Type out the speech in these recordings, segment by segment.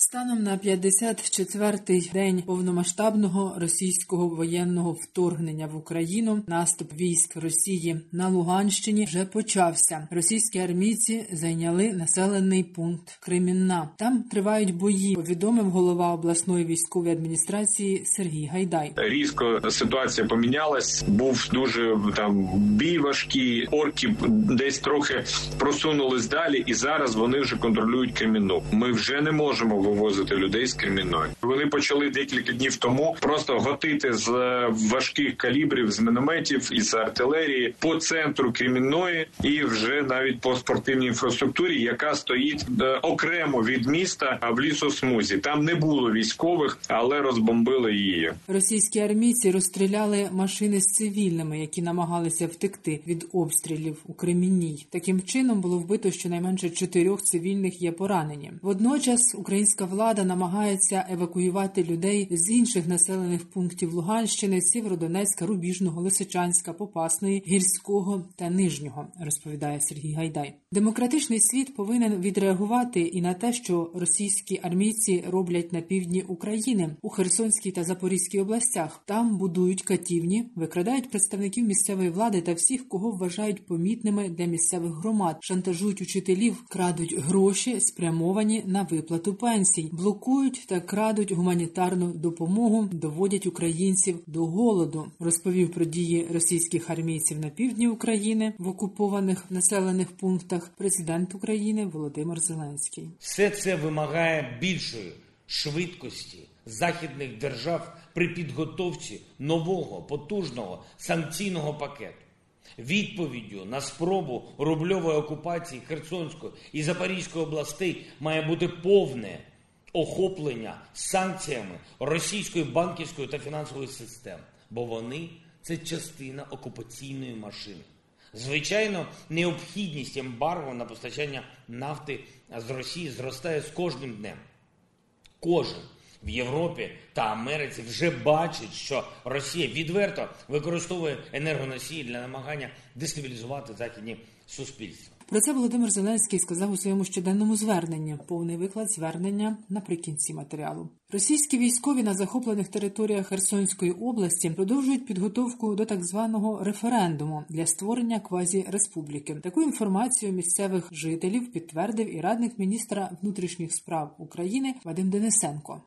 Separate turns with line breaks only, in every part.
Станом на 54-й день повномасштабного російського воєнного вторгнення в Україну наступ військ Росії на Луганщині вже почався. Російські армійці зайняли населений пункт Кремінна. Там тривають бої. Повідомив голова обласної військової адміністрації Сергій Гайдай.
Різко ситуація помінялась. Був дуже там бій важкий. Орки десь трохи просунулись далі, і зараз вони вже контролюють Кремінну. Ми вже не можемо вивозити людей з Кремінної. Вони почали декілька днів тому просто готити з важких калібрів, з мінометів і з артилерії по центру Кремінної і вже навіть по спортивній інфраструктурі, яка стоїть е, окремо від міста в лісосмузі. Там не було військових, але розбомбили її.
Російські армійці розстріляли машини з цивільними, які намагалися втекти від обстрілів у Кремінній. Таким чином було вбито щонайменше чотирьох цивільних є поранені. Водночас українська влада намагається евакуювати людей з інших населених пунктів Луганщини, Сєвєродонецька, Рубіжного, Лисичанська, Попасної, Гірського та Нижнього, розповідає Сергій Гайдай. Демократичний світ повинен відреагувати і на те, що російські армійці роблять на півдні України у Херсонській та Запорізькій областях. Там будують катівні, викрадають представників місцевої влади та всіх, кого вважають помітними для місцевих громад, шантажують учителів, крадуть гроші, спрямовані на виплату пенсій, блокують та крадуть гуманітарну допомогу, доводять українців до голоду. Розповів про дії російських армійців на півдні України в окупованих населених пунктах президент України Володимир Зеленський.
Все це вимагає більшої швидкості західних держав при підготовці нового потужного санкційного пакету. Відповіддю на спробу рубльової окупації Херсонської і Запорізької областей має бути повне охоплення санкціями російської банківської та фінансової систем, бо вони це частина окупаційної машини. Звичайно, необхідність ембарго на постачання нафти з Росії зростає з кожним днем. Кожен в Європі та Америці вже бачить, що Росія відверто використовує енергоносії для намагання дестабілізувати західні суспільства.
Про це Володимир Зеленський сказав у своєму щоденному зверненні. Повний виклад звернення наприкінці матеріалу. Російські військові на захоплених територіях Херсонської області продовжують підготовку до так званого референдуму для створення квазі-республіки. Таку інформацію місцевих жителів підтвердив і радник міністра внутрішніх справ України Вадим Денисенко.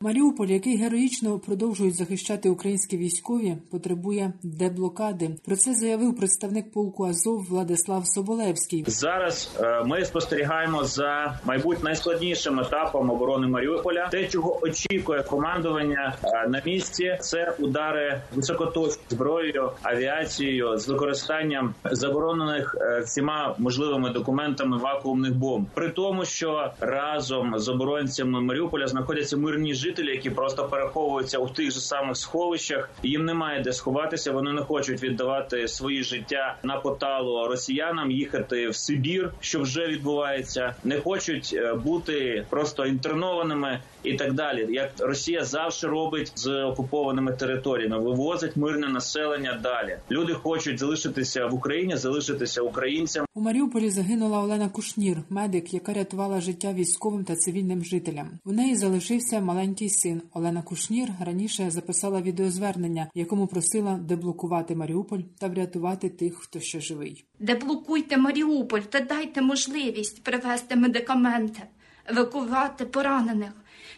Маріуполь, який героїчно продовжують захищати українські військові, потребує деблокади. Про це заявив представник полку Азов Владислав Соболевський.
Зараз е, ми спостерігаємо за майбуть найскладнішим етапом оборони Маріуполя. Те, чого очікує командування е, на місці, це удари високоточною зброєю, авіацією з використанням заборонених е, всіма можливими документами вакуумних бомб. При тому, що разом з оборонцями Маріуполя знаходяться мирні жителі, які просто переховуються у тих же самих сховищах. Їм немає де сховатися. Вони не хочуть віддавати свої життя на поталу росіянам, їхати в Сибір, що вже відбувається. Не хочуть е, бути просто інтернованими і так далі. Як Росія завжди робить з окупованими територіями, вивозить мирне населення далі. Люди хочуть залишитися в Україні, залишитися українцям.
У Маріуполі загинула Олена Кушнір, медик, яка рятувала життя військовим та цивільним жителям. У неї залишився маленький син. Олена Кушнір раніше записала відеозвернення, в якому просила деблокувати Маріуполь та врятувати тих, хто ще живий.
Деблокуйте Маріуполь та дайте можливість привезти медикаменти, евакувати поранених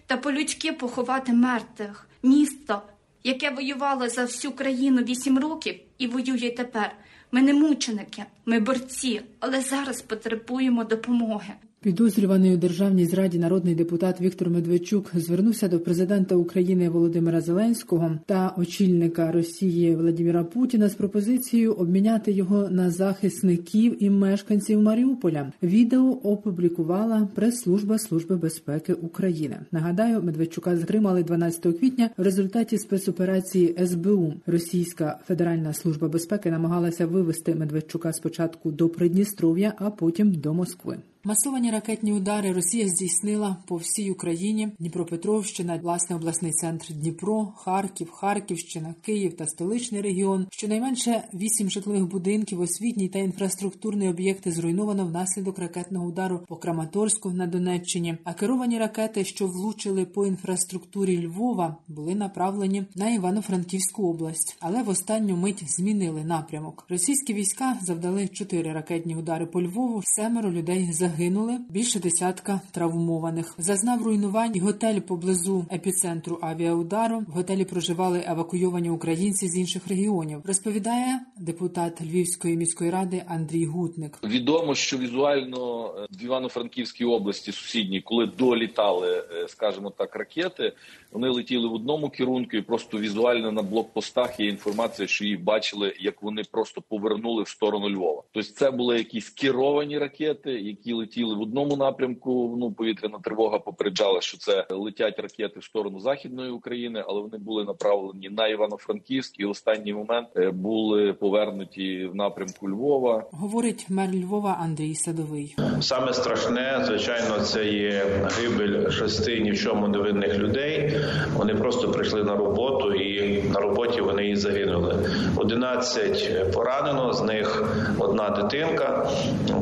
та по-людськи поховати мертвих. Місто, яке воювало за всю країну вісім років і воює тепер. Ми не мученики, ми борці, але зараз потребуємо допомоги.
Підозрюваний у державній зраді народний депутат Віктор Медведчук звернувся до президента України Володимира Зеленського та очільника Росії Владимира Путіна з пропозицією обміняти його на захисників і мешканців Маріуполя. Відео опублікувала прес-служба Служби безпеки України. Нагадаю, Медведчука затримали 12 квітня в результаті спецоперації СБУ. Російська Федеральна служба безпеки намагалася вивести Медведчука спочатку до Придністров'я, а потім до Москви. Масовані ракетні удари Росія здійснила по всій Україні: Дніпропетровщина, власне обласний центр Дніпро, Харків, Харківщина, Київ та столичний регіон. Щонайменше вісім житлових будинків, освітній та інфраструктурні об'єкти зруйновано внаслідок ракетного удару по Краматорську на Донеччині. А керовані ракети, що влучили по інфраструктурі Львова, були направлені на Івано-Франківську область, але в останню мить змінили напрямок. Російські війська завдали чотири ракетні удари по Львову. Семеро людей загинули загинули, більше десятка травмованих. Зазнав руйнувань готель поблизу епіцентру авіаудару. В готелі проживали евакуйовані українці з інших регіонів. Розповідає депутат Львівської міської ради Андрій Гутник.
Відомо, що візуально в Івано-Франківській області сусідній, коли долітали, скажімо так, ракети, вони летіли в одному керунку, і просто візуально на блокпостах є інформація, що їх бачили, як вони просто повернули в сторону Львова. Тобто це були якісь керовані ракети, які летіли в одному напрямку. Ну повітряна тривога попереджала, що це летять ракети в сторону західної України, але вони були направлені на Івано-Франківськ і в останній момент були повернуті в напрямку Львова.
Говорить мер Львова Андрій Садовий.
Саме страшне, звичайно, це є гибель шести ні в чому невинних людей. Вони просто прийшли на роботу, і на роботі вони і загинули. 11 поранено, з них одна дитинка.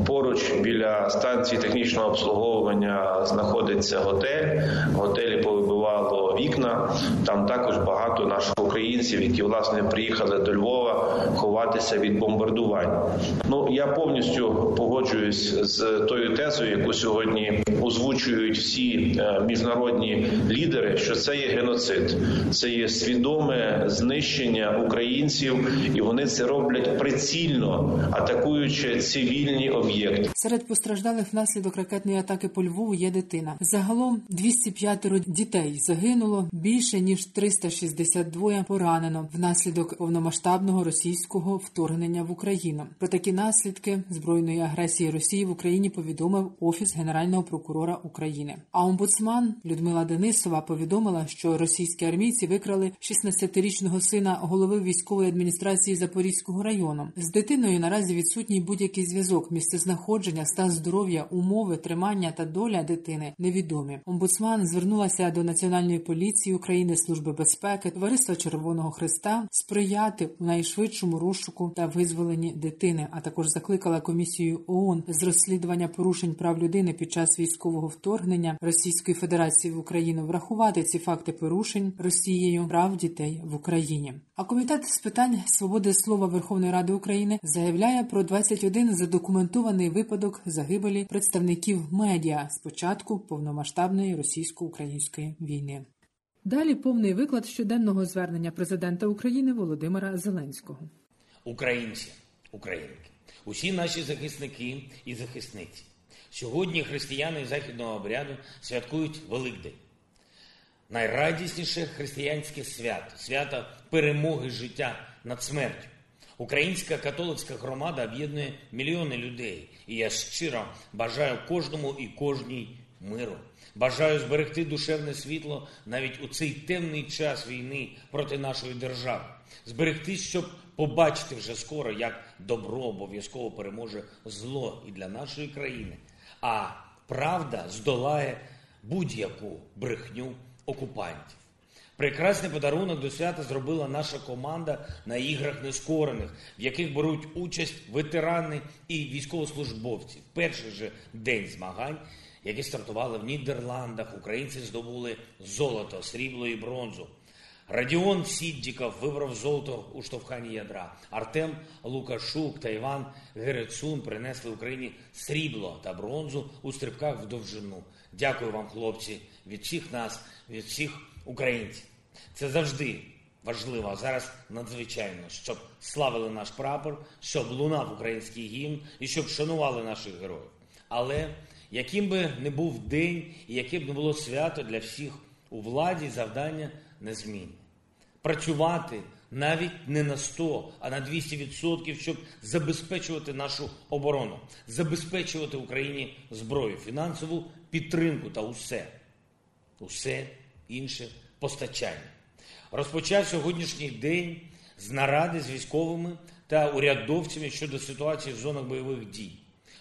Поруч біля станції технічного обслуговування знаходиться готель. Готелі повибивало вікна. Там також багато наших українців, які власне приїхали до Львова ховатися від бомбардувань. Ну я повністю погоджуюсь з тою тезою, яку сьогодні озвучують всі міжнародні лідери. що це є геноцид, це є свідоме знищення українців, і вони це роблять прицільно атакуючи цивільні об'єкти.
Серед постраждалих внаслідок ракетної атаки по Львову є дитина. Загалом 205 дітей загинуло більше ніж 362 поранено внаслідок повномасштабного російського вторгнення в Україну. Про такі наслідки збройної агресії Росії в Україні повідомив офіс генерального прокурора України. А омбудсман Людмила Денисова повідомила, що російські армійці викрали 16-річного сина голови військової адміністрації Запорізького району. З дитиною наразі відсутній будь-який зв'язок, місцезнаходження, стан здоров'я, умови, тримання та доля дитини невідомі. Омбудсман звернулася до Національної поліції України, служби безпеки, товариства Червоного Христа сприяти у найшвидшому розшуку та визволенні дитини, а також закликала комісію ООН з розслідування порушень прав людини під час військового вторгнення Російської Федерації в Україну врахувати ці факти порушень Росією прав дітей в Україні. А комітет з питань свободи слова Верховної Ради України заявляє про 21 задокументований випадок загибелі представників медіа з початку повномасштабної російсько-української війни. Далі повний виклад щоденного звернення президента України Володимира Зеленського.
Українці, українки, усі наші захисники і захисниці. Сьогодні християни західного обряду святкують Великдень найрадісніше християнське свято свято перемоги життя над смертю. Українська католицька громада об'єднує мільйони людей, і я щиро бажаю кожному і кожній миру. Бажаю зберегти душевне світло навіть у цей темний час війни проти нашої держави, зберегти, щоб побачити вже скоро, як добро обов'язково переможе зло і для нашої країни, а правда здолає будь-яку брехню окупантів. Прекрасний подарунок до свята зробила наша команда на іграх нескорених, в яких беруть участь ветерани і військовослужбовці. В Перший же день змагань, які стартували в Нідерландах, українці здобули золото, срібло і бронзу. Радіон Сіддіков вибрав золото у штовханні ядра. Артем Лукашук та Іван Герецун принесли Україні срібло та бронзу у стрибках в довжину. Дякую вам, хлопці, від всіх нас, від всіх українців. Це завжди важливо, зараз надзвичайно, щоб славили наш прапор, щоб лунав український гімн і щоб шанували наших героїв. Але Яким би не був день і яке б не було свято для всіх у владі, завдання незмінне. Працювати навіть не на 100, а на 200%, щоб забезпечувати нашу оборону, забезпечувати Україні зброю, фінансову підтримку та усе, усе інше постачання. Розпочав сьогоднішній день з наради з військовими та урядовцями щодо ситуації в зонах бойових дій.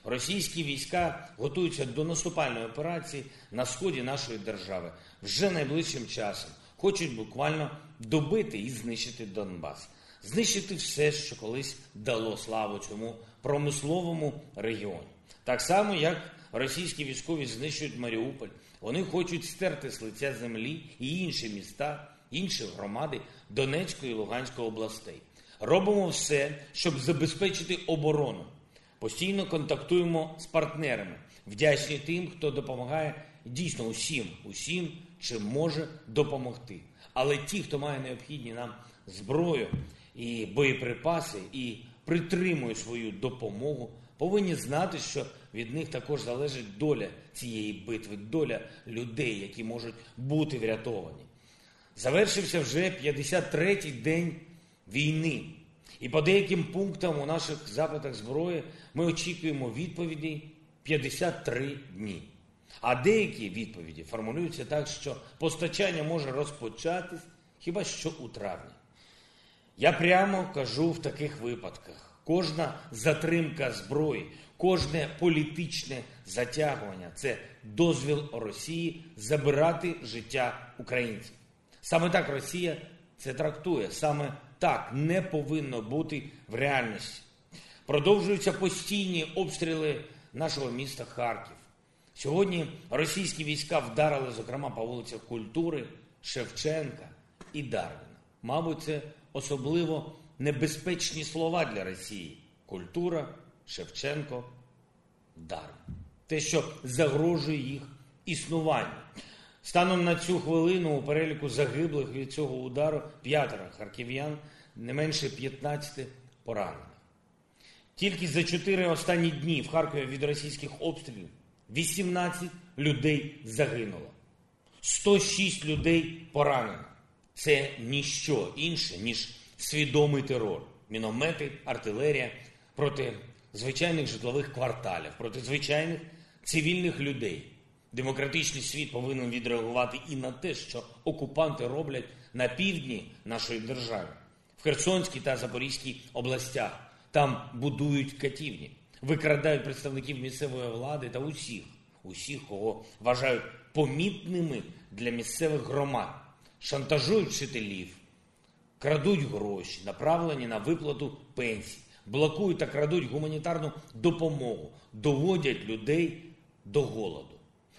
Російські війська готуються до наступальної операції на сході нашої держави вже найближчим часом. Хочуть буквально добити і знищити Донбас, знищити все, що колись дало славу цьому промисловому регіоні. Так само, як російські військові знищують Маріуполь, вони хочуть стерти з лиця землі і інші міста, інші громади Донецької і Луганської областей. Робимо все, щоб забезпечити оборону. Постійно контактуємо з партнерами, вдячні тим, хто допомагає дійсно усім, усім, чим може допомогти. Але ті, хто має необхідні нам зброю і боєприпаси, і притримує свою допомогу, повинні знати, що від них також залежить доля цієї битви, доля людей, які можуть бути врятовані. Завершився вже 53-й день війни. І по деяким пунктам у наших запитах зброї ми очікуємо відповіді 53 дні. А деякі відповіді формулюються так, що постачання може розпочатись хіба що у травні. Я прямо кажу в таких випадках: кожна затримка зброї, кожне політичне затягування це дозвіл Росії забирати життя українців. Саме так Росія це трактує, саме так не повинно бути в реальності. Продовжуються постійні обстріли нашого міста Харків. Сьогодні російські війська вдарили, зокрема, по вулицях Культури, Шевченка і Дарвіна. Мабуть, це особливо небезпечні слова для Росії: культура, Шевченко, Дарвін. Те, що загрожує їх існуванню. Станом на цю хвилину у переліку загиблих від цього удару п'ятеро харків'ян, не менше 15 поранених. Тільки за чотири останні дні в Харкові від російських обстрілів 18 людей загинуло, 106 людей поранено. Це ніщо інше, ніж свідомий терор, міномети, артилерія проти звичайних житлових кварталів, проти звичайних цивільних людей. Демократичний світ повинен відреагувати і на те, що окупанти роблять на півдні нашої держави, в Херсонській та Запорізькій областях. Там будують катівні, викрадають представників місцевої влади та усіх, усіх, кого вважають помітними для місцевих громад, шантажують вчителів, крадуть гроші, направлені на виплату пенсій, блокують та крадуть гуманітарну допомогу, доводять людей до голоду.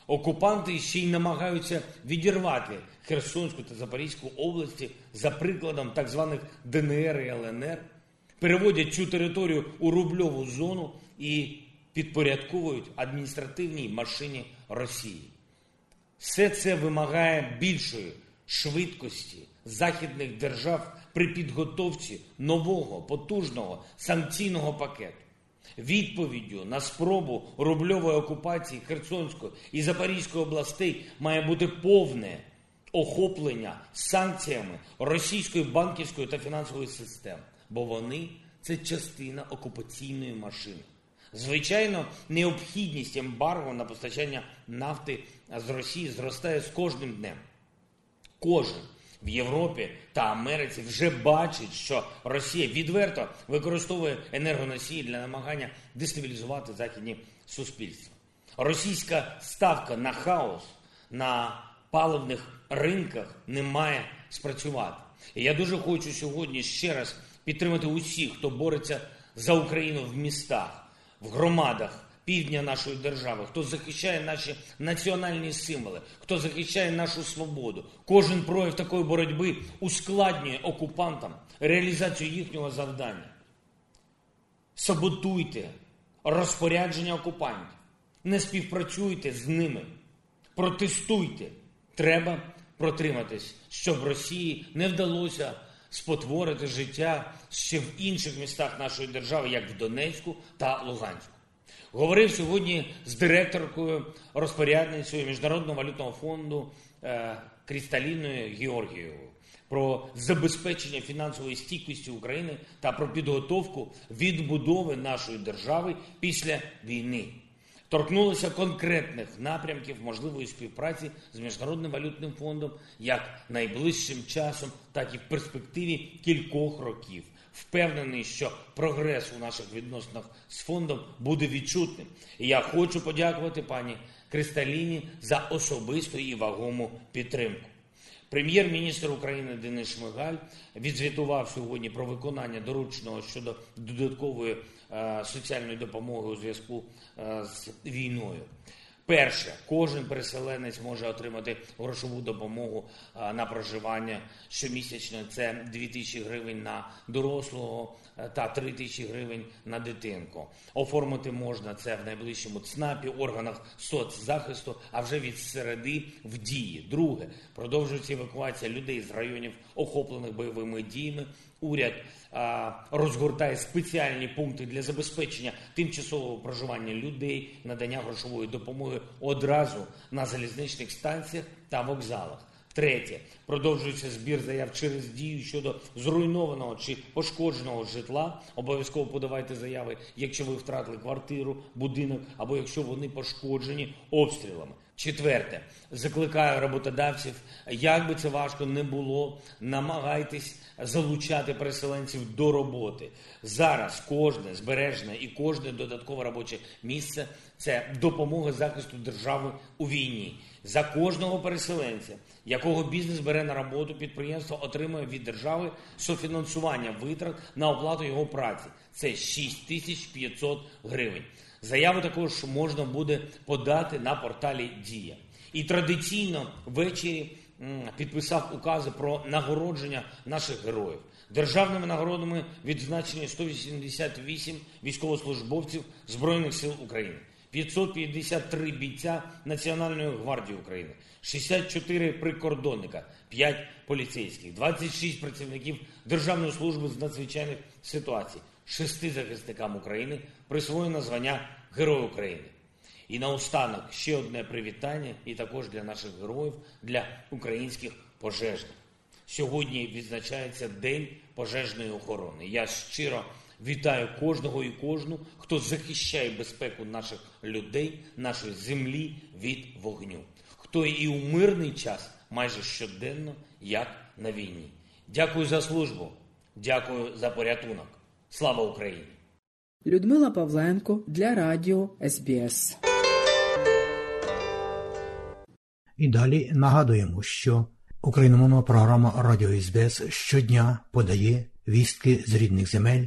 Окупанти ще й намагаються відірвати Херсонську та Запорізьку області за прикладом так званих ДНР і ЛНР, переводять цю територію у рубльову зону і підпорядковують адміністративній машині Росії. Все це вимагає більшої швидкості західних держав при підготовці нового потужного санкційного пакету. Відповіддю на спробу рубльової окупації Херсонської і Запорізької областей має бути повне охоплення санкціями російської банківської та фінансової системи, бо вони це частина окупаційної машини. Звичайно, необхідність ембарго на постачання нафти з Росії зростає з кожним днем. Кожен в Європі та Америці вже бачить, що Росія відверто використовує енергоносії для намагання дестабілізувати західні суспільства. Російська ставка на хаос на паливних ринках не має спрацювати. І я дуже хочу сьогодні ще раз підтримати усіх, хто бореться за Україну в містах, в громадах півдня нашої держави, хто захищає наші національні символи, хто захищає нашу свободу. Кожен прояв такої боротьби ускладнює окупантам реалізацію їхнього завдання. Саботуйте розпорядження окупантів, не співпрацюйте з ними, протестуйте. Треба протриматись, щоб Росії не вдалося спотворити життя ще в інших містах нашої держави, як в Донецьку та Луганську. Говорив сьогодні з директоркою розпорядницею Міжнародного валютного фонду е, Крісталіною Георгієвою про забезпечення фінансової стійкості України та про підготовку відбудови нашої держави після війни. Торкнулося конкретних напрямків можливої співпраці з міжнародним валютним фондом як найближчим часом, так і в перспективі кількох років. Впевнений, що прогрес у наших відносинах з фондом буде відчутним. І я хочу подякувати пані Кристаліні за особисту і вагому підтримку. Прем'єр-міністр України Денис Шмигаль відзвітував сьогодні про виконання дорученого щодо додаткової е, соціальної допомоги у зв'язку е, з війною. Перше, кожен переселенець може отримати грошову допомогу на проживання щомісячно. Це 2 тисячі гривень на дорослого та 3 тисячі гривень на дитинку. Оформити можна це в найближчому ЦНАПі, органах соцзахисту, а вже від середи в дії. Друге, продовжується евакуація людей з районів, охоплених бойовими діями. Уряд розгортає спеціальні пункти для забезпечення тимчасового проживання людей, надання грошової допомоги одразу на залізничних станціях та вокзалах. Третє продовжується збір заяв через дію щодо зруйнованого чи пошкодженого житла. Обов'язково подавайте заяви, якщо ви втратили квартиру, будинок або якщо вони пошкоджені обстрілами. Четверте, закликаю роботодавців, як би це важко не було, намагайтесь залучати переселенців до роботи. Зараз кожне збережне і кожне додаткове робоче місце це допомога захисту держави у війні. За кожного переселенця, якого бізнес бере на роботу, підприємство отримує від держави софінансування витрат на оплату його праці. Це 6500 гривень. Заяву також можна буде подати на порталі Дія. І традиційно ввечері підписав укази про нагородження наших героїв. Державними нагородами відзначені 188 військовослужбовців Збройних сил України, 553 бійця Національної гвардії України, 64 прикордонника, 5 поліцейських, 26 працівників Державної служби з надзвичайних ситуацій, 6 захисникам України присвоєно звання Герой України. І наостанок ще одне привітання, і також для наших героїв, для українських пожежних. Сьогодні відзначається День пожежної охорони. Я щиро вітаю кожного і кожну, хто захищає безпеку наших людей, нашої землі від вогню, хто і у мирний час майже щоденно, як на війні. Дякую за службу, дякую за порятунок. Слава Україні!
Людмила Павленко для Радіо СБС.
І далі нагадуємо, що україномовна програма Радіо СБС щодня подає вістки з рідних земель